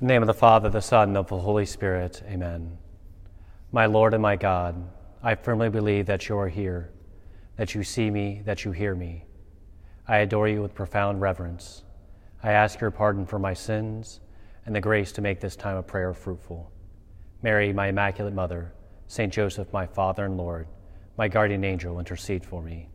Name of the Father, the Son, and of the Holy Spirit, amen. My Lord and my God, I firmly believe that you are here, that you see me, that you hear me. I adore you with profound reverence. I ask your pardon for my sins and the grace to make this time of prayer fruitful. Mary, my Immaculate Mother, Saint Joseph, my Father and Lord, my guardian angel, intercede for me.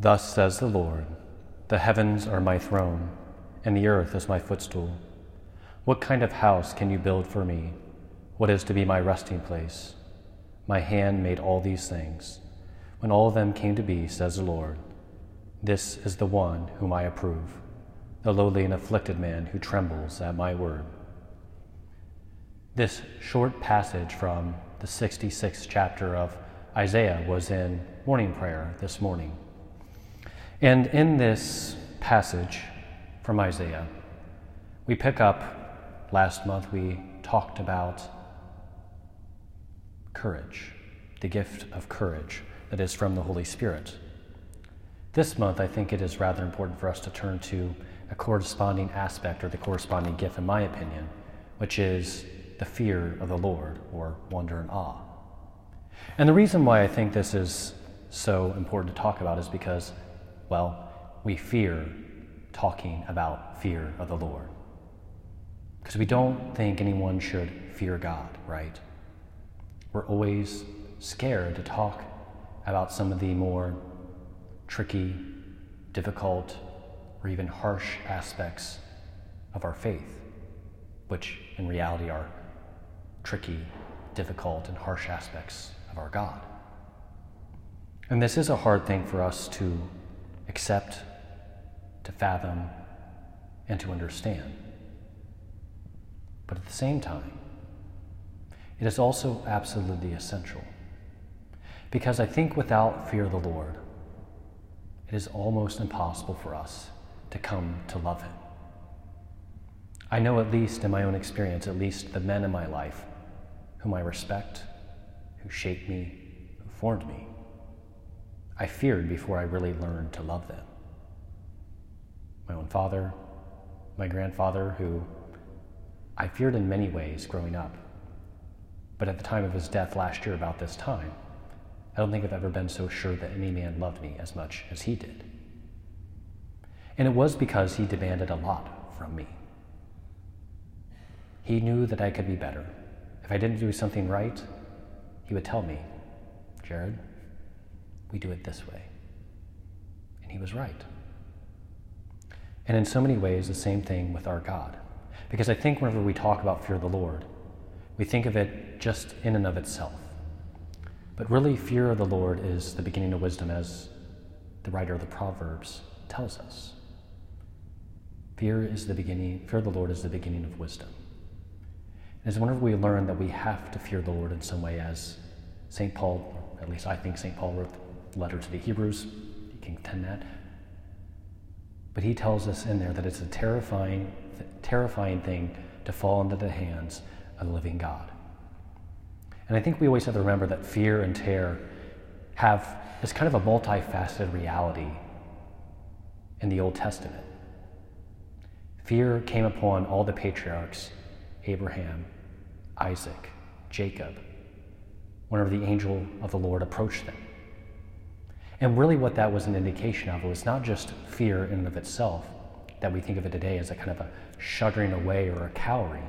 Thus says the Lord The heavens are my throne, and the earth is my footstool. What kind of house can you build for me? What is to be my resting place? My hand made all these things. When all of them came to be, says the Lord, This is the one whom I approve, the lowly and afflicted man who trembles at my word. This short passage from the 66th chapter of Isaiah was in morning prayer this morning. And in this passage from Isaiah, we pick up, last month we talked about courage, the gift of courage that is from the Holy Spirit. This month, I think it is rather important for us to turn to a corresponding aspect or the corresponding gift, in my opinion, which is the fear of the Lord or wonder and awe. And the reason why I think this is so important to talk about is because well, we fear talking about fear of the Lord. Because we don't think anyone should fear God, right? We're always scared to talk about some of the more tricky, difficult, or even harsh aspects of our faith, which in reality are tricky, difficult, and harsh aspects of our God. And this is a hard thing for us to accept, to fathom, and to understand. But at the same time, it is also absolutely essential. Because I think without fear of the Lord, it is almost impossible for us to come to love Him. I know, at least in my own experience, at least the men in my life whom I respect, who shaped me, who formed me, I feared before I really learned to love them. My own father, my grandfather, who I feared in many ways growing up. But at the time of his death last year, about this time, I don't think I've ever been so sure that any man loved me as much as he did. And it was because he demanded a lot from me. He knew that I could be better. If I didn't do something right, he would tell me, Jared, we do it this way. And he was right. And in so many ways, the same thing with our God. Because I think whenever we talk about fear of the Lord, we think of it just in and of itself. But really, fear of the Lord is the beginning of wisdom, as the writer of the Proverbs tells us. Fear is the beginning, fear of the Lord is the beginning of wisdom. And it's whenever we learn that we have to fear the Lord in some way, as St. Paul, at least I think St. Paul wrote letter to the Hebrews. You can contend that. But he tells us in there that it's a terrifying, terrifying thing to fall into the hands of the living God. And I think we always have to remember that fear and terror have this kind of a multifaceted reality in the Old Testament. Fear came upon all the patriarchs Abraham, Isaac, Jacob, whenever the angel of the Lord approached them. And really, what that was an indication of was not just fear in and of itself, that we think of it today as a kind of a shuddering away or a cowering,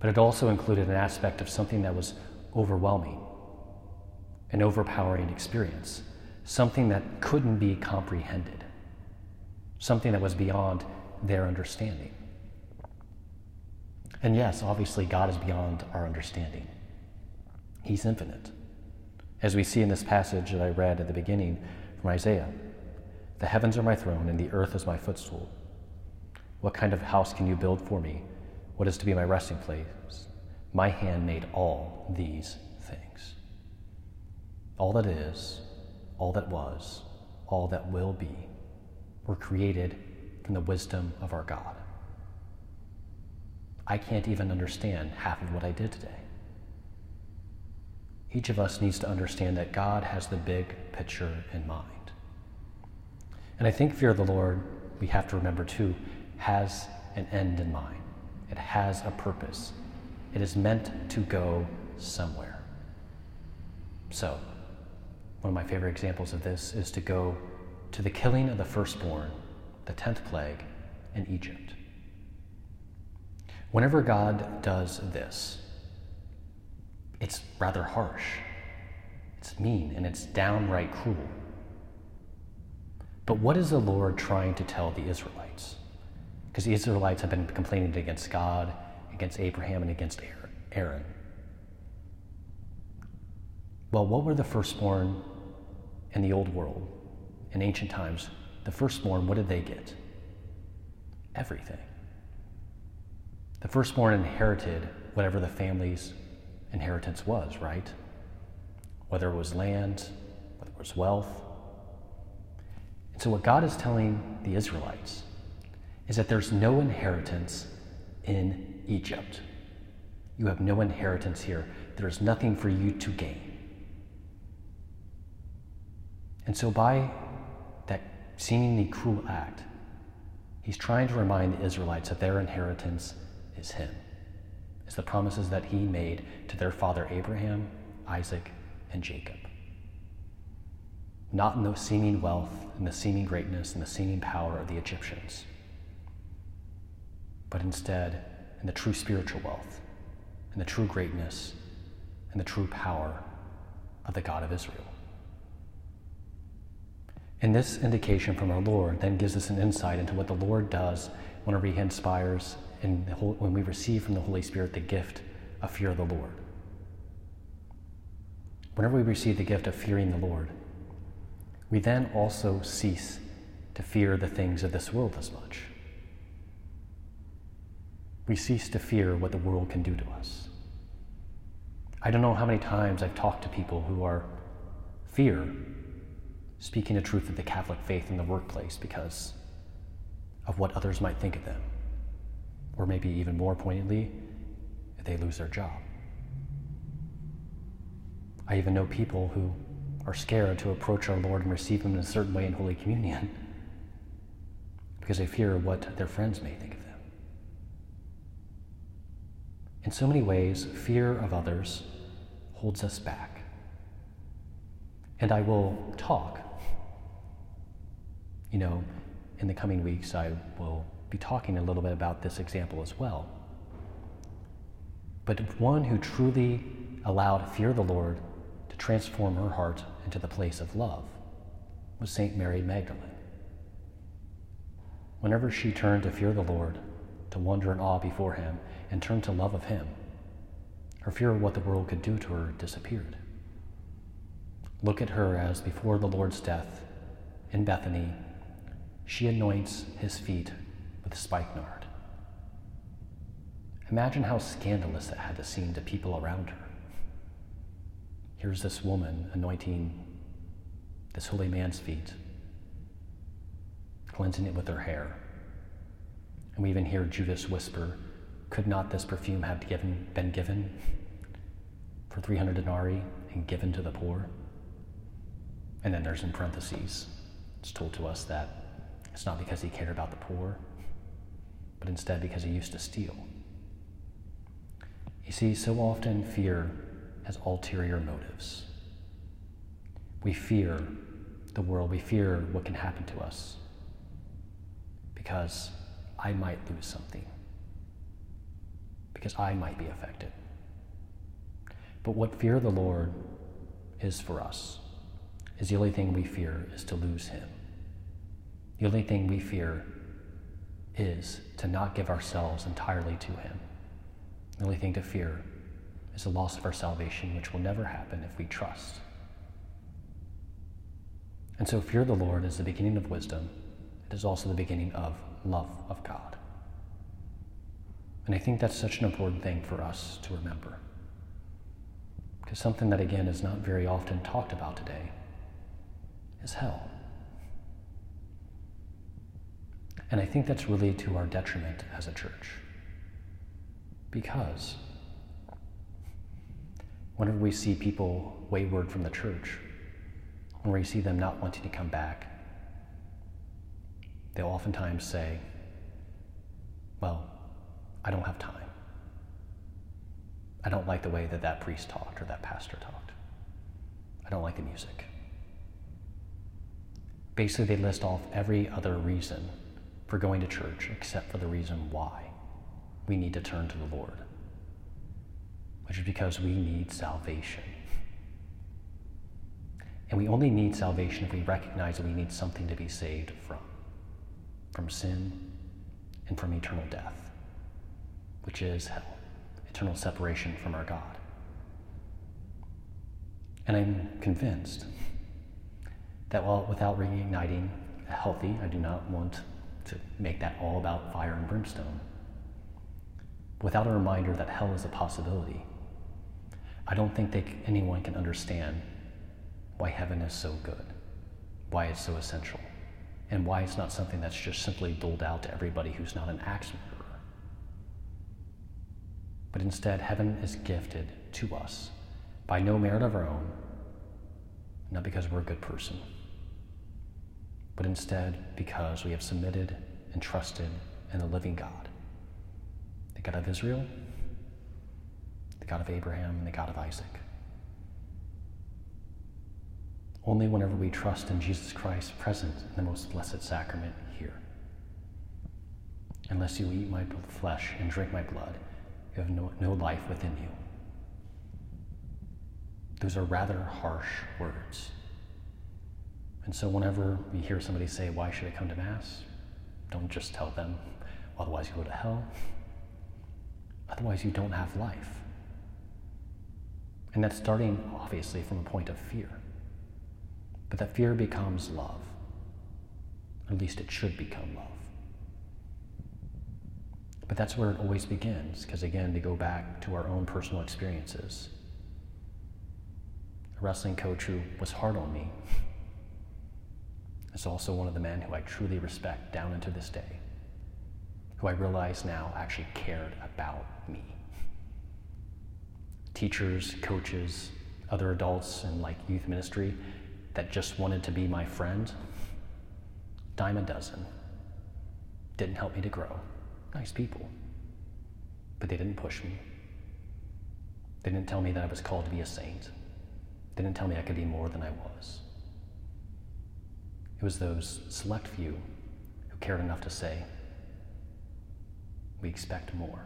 but it also included an aspect of something that was overwhelming, an overpowering experience, something that couldn't be comprehended, something that was beyond their understanding. And yes, obviously, God is beyond our understanding, He's infinite as we see in this passage that I read at the beginning from Isaiah. The heavens are my throne, and the earth is my footstool. What kind of house can you build for me? What is to be my resting place? My hand made all these things. All that is, all that was, all that will be, were created from the wisdom of our God. I can't even understand half of what I did today. Each of us needs to understand that God has the big picture in mind. And I think fear of the Lord, we have to remember too, has an end in mind. It has a purpose. It is meant to go somewhere. So, one of my favorite examples of this is to go to the killing of the firstborn, the 10th plague, in Egypt. Whenever God does this, it's rather harsh, it's mean, and it's downright cruel. But what is the Lord trying to tell the Israelites? Because the Israelites have been complaining against God, against Abraham, and against Aaron. Well, what were the firstborn in the old world, in ancient times? The firstborn, what did they get? Everything. The firstborn inherited whatever the family's inheritance was, right? Whether it was land, whether it was wealth. And so, what God is telling the Israelites is that there's no inheritance in Egypt. You have no inheritance here. There is nothing for you to gain. And so, by that seemingly cruel act, he's trying to remind the Israelites that their inheritance is him, is the promises that he made to their father Abraham, Isaac, and Jacob. Not in the seeming wealth and the seeming greatness and the seeming power of the Egyptians, but instead in the true spiritual wealth and the true greatness and the true power of the God of Israel. And this indication from our Lord then gives us an insight into what the Lord does whenever He inspires and when we receive from the Holy Spirit the gift of fear of the Lord. Whenever we receive the gift of fearing the Lord, we then also cease to fear the things of this world as much. We cease to fear what the world can do to us. I don't know how many times I've talked to people who are fear speaking the truth of the Catholic faith in the workplace because of what others might think of them or maybe even more poignantly, they lose their job. I even know people who are scared to approach our Lord and receive Him in a certain way in Holy Communion because they fear what their friends may think of them. In so many ways, fear of others holds us back. And I will talk. You know, in the coming weeks, I will be talking a little bit about this example as well. But one who truly allowed fear of the Lord to transform her heart into the place of love was St. Mary Magdalene. Whenever she turned to fear the Lord, to wonder and awe before him, and turned to love of him, her fear of what the world could do to her disappeared. Look at her as before the Lord's death in Bethany, she anoints his feet with spikenard. Imagine how scandalous that had to seem to people around her. Here's this woman anointing this holy man's feet, cleansing it with her hair. And we even hear Judas whisper, Could not this perfume have given, been given for 300 denarii and given to the poor? And then there's in parentheses, it's told to us that it's not because he cared about the poor, but instead because he used to steal. You see, so often fear has ulterior motives. We fear the world, we fear what can happen to us because I might lose something, because I might be affected. But what fear of the Lord is for us is the only thing we fear is to lose Him. The only thing we fear is to not give ourselves entirely to Him. The only thing to fear is the loss of our salvation, which will never happen if we trust. And so, fear of the Lord is the beginning of wisdom. It is also the beginning of love of God. And I think that's such an important thing for us to remember. Because something that, again, is not very often talked about today is hell. And I think that's really to our detriment as a church. Because whenever we see people wayward from the church, when we see them not wanting to come back, they'll oftentimes say, Well, I don't have time. I don't like the way that that priest talked or that pastor talked. I don't like the music. Basically, they list off every other reason for going to church except for the reason why we need to turn to the Lord, which is because we need salvation. And we only need salvation if we recognize that we need something to be saved from from sin and from eternal death, which is hell, eternal separation from our God. And I'm convinced that while without reigniting a healthy, I do not want to make that all about fire and brimstone. Without a reminder that hell is a possibility, I don't think they, anyone can understand why heaven is so good, why it's so essential, and why it's not something that's just simply doled out to everybody who's not an axe murderer. But instead, heaven is gifted to us by no merit of our own, not because we're a good person but instead because we have submitted and trusted in the living God, the God of Israel, the God of Abraham, and the God of Isaac. Only whenever we trust in Jesus Christ present in the most blessed sacrament here. Unless you eat my flesh and drink my blood, you have no, no life within you. Those are rather harsh words. And so, whenever you hear somebody say, Why should I come to Mass? Don't just tell them, Otherwise, you go to hell. Otherwise, you don't have life. And that's starting, obviously, from a point of fear. But that fear becomes love. At least it should become love. But that's where it always begins, because again, to go back to our own personal experiences. A wrestling coach who was hard on me is also one of the men who I truly respect down into this day, who I realize now actually cared about me. Teachers, coaches, other adults in like youth ministry that just wanted to be my friend, dime a dozen. Didn't help me to grow. Nice people. But they didn't push me. They didn't tell me that I was called to be a saint. They didn't tell me I could be more than I was. Was those select few who cared enough to say, We expect more.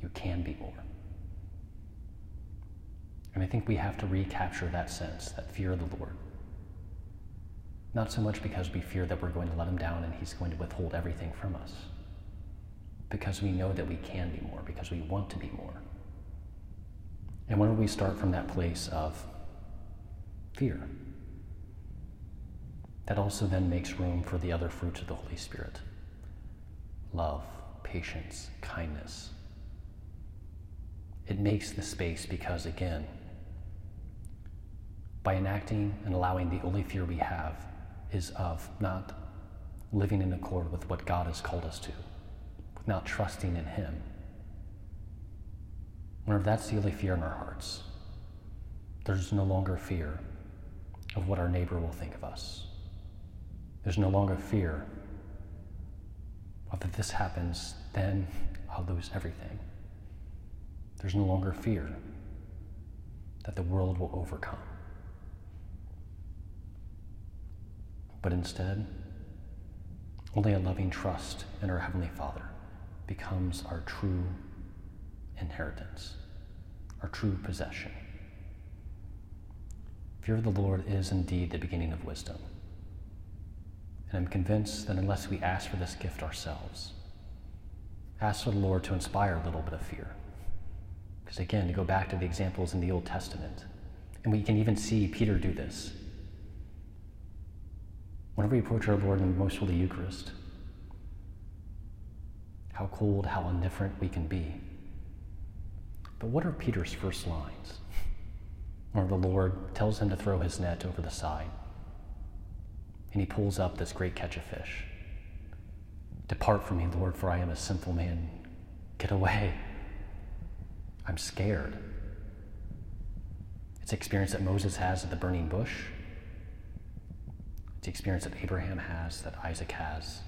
You can be more. And I think we have to recapture that sense, that fear of the Lord. Not so much because we fear that we're going to let him down and he's going to withhold everything from us, because we know that we can be more, because we want to be more. And when we start from that place of fear, that also then makes room for the other fruits of the Holy Spirit love, patience, kindness. It makes the space because, again, by enacting and allowing the only fear we have is of not living in accord with what God has called us to, not trusting in Him. Whenever that's the only fear in our hearts, there's no longer fear of what our neighbor will think of us. There's no longer fear of if this happens, then I'll lose everything. There's no longer fear that the world will overcome. But instead, only a loving trust in our Heavenly Father becomes our true inheritance, our true possession. Fear of the Lord is indeed the beginning of wisdom. And I'm convinced that unless we ask for this gift ourselves, ask for the Lord to inspire a little bit of fear. Because again, to go back to the examples in the Old Testament, and we can even see Peter do this. Whenever we approach our Lord in the most holy Eucharist, how cold, how indifferent we can be. But what are Peter's first lines? Where the Lord tells him to throw his net over the side and he pulls up this great catch of fish. Depart from me, Lord, for I am a sinful man. Get away. I'm scared. It's the experience that Moses has at the burning bush. It's the experience that Abraham has, that Isaac has.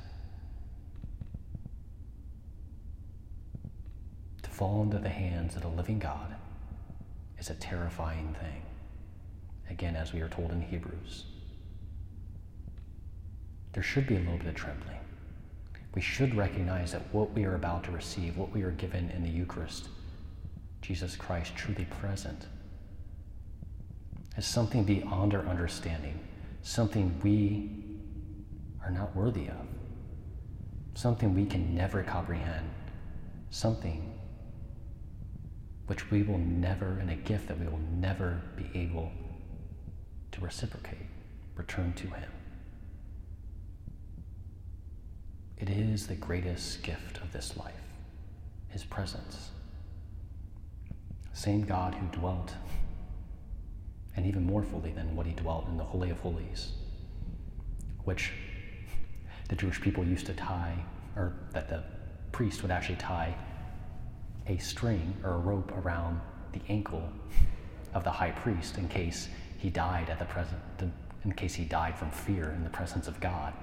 To fall into the hands of the living God is a terrifying thing. Again, as we are told in Hebrews, there should be a little bit of trembling. We should recognize that what we are about to receive, what we are given in the Eucharist, Jesus Christ truly present, is something beyond our understanding, something we are not worthy of, something we can never comprehend, something which we will never, and a gift that we will never be able to reciprocate, return to Him. It is the greatest gift of this life, His presence. Same God who dwelt, and even more fully than what He dwelt in the Holy of Holies, which the Jewish people used to tie, or that the priest would actually tie a string or a rope around the ankle of the high priest in case he died at the present, in case he died from fear in the presence of God.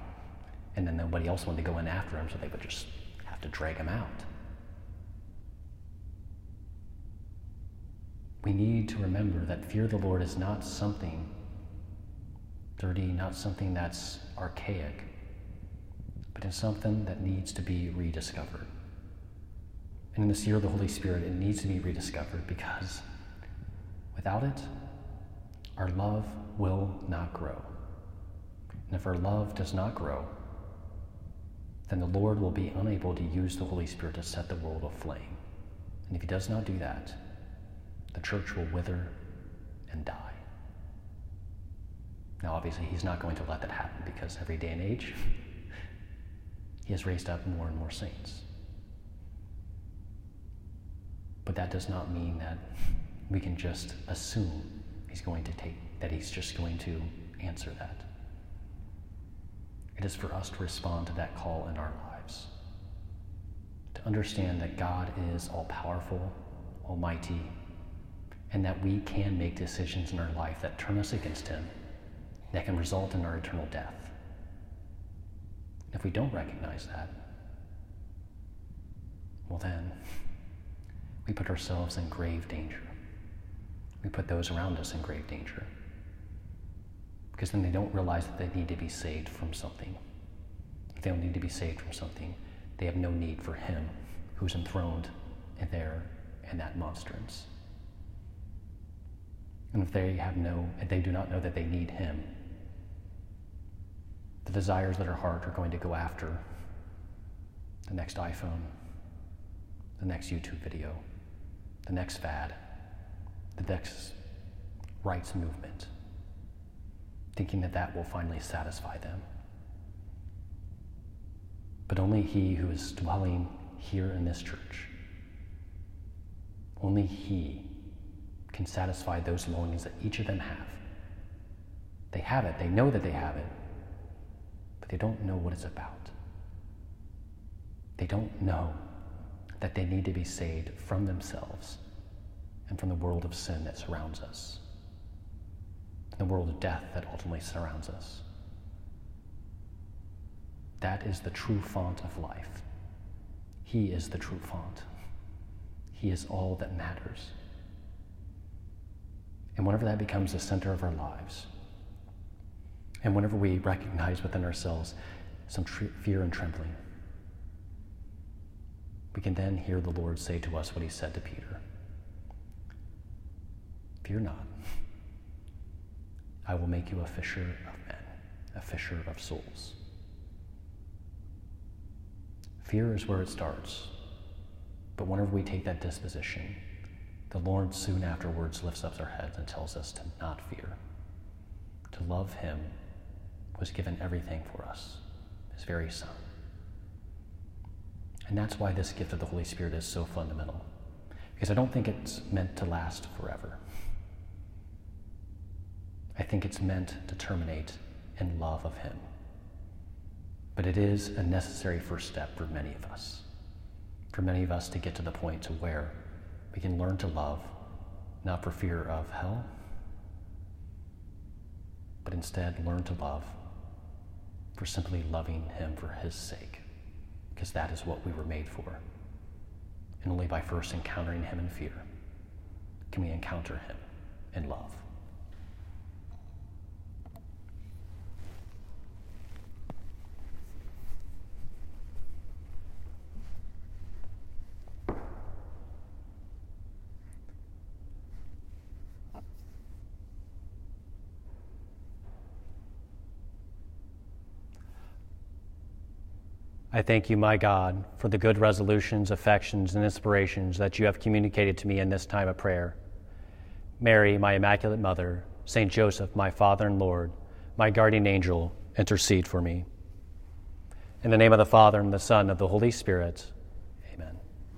And then nobody else wanted to go in after him, so they would just have to drag him out. We need to remember that fear of the Lord is not something dirty, not something that's archaic, but it's something that needs to be rediscovered. And in this year of the Holy Spirit, it needs to be rediscovered because without it, our love will not grow. And if our love does not grow, then the Lord will be unable to use the Holy Spirit to set the world aflame. And if He does not do that, the church will wither and die. Now, obviously, He's not going to let that happen because every day and age, He has raised up more and more saints. But that does not mean that we can just assume He's going to take, that He's just going to answer that. It is for us to respond to that call in our lives. To understand that God is all powerful, almighty, and that we can make decisions in our life that turn us against Him, that can result in our eternal death. If we don't recognize that, well, then we put ourselves in grave danger. We put those around us in grave danger because then they don't realize that they need to be saved from something. If they don't need to be saved from something, they have no need for Him who's enthroned in there in that monstrance. And if they have no, if they do not know that they need Him, the desires that are heart are going to go after the next iPhone, the next YouTube video, the next fad, the next rights movement thinking that that will finally satisfy them. But only He who is dwelling here in this church, only He can satisfy those longings that each of them have. They have it, they know that they have it, but they don't know what it's about. They don't know that they need to be saved from themselves and from the world of sin that surrounds us the world of death that ultimately surrounds us. That is the true font of life. He is the true font. He is all that matters. And whenever that becomes the center of our lives, and whenever we recognize within ourselves some fear and trembling, we can then hear the Lord say to us what he said to Peter Fear not. I will make you a fisher of men, a fisher of souls. Fear is where it starts. But whenever we take that disposition, the Lord soon afterwards lifts up our heads and tells us to not fear. To love Him was given everything for us, His very Son. And that's why this gift of the Holy Spirit is so fundamental. Because I don't think it's meant to last forever. I think it's meant to terminate in love of Him. But it is a necessary first step for many of us, for many of us to get to the point to where we can learn to love, not for fear of hell, but instead learn to love for simply loving Him for His sake, because that is what we were made for. And only by first encountering Him in fear can we encounter Him in love. I thank you, my God, for the good resolutions, affections, and inspirations that you have communicated to me in this time of prayer. Mary, my Immaculate Mother, St. Joseph, my Father and Lord, my guardian angel, intercede for me. In the name of the Father, and the Son, and of the Holy Spirit,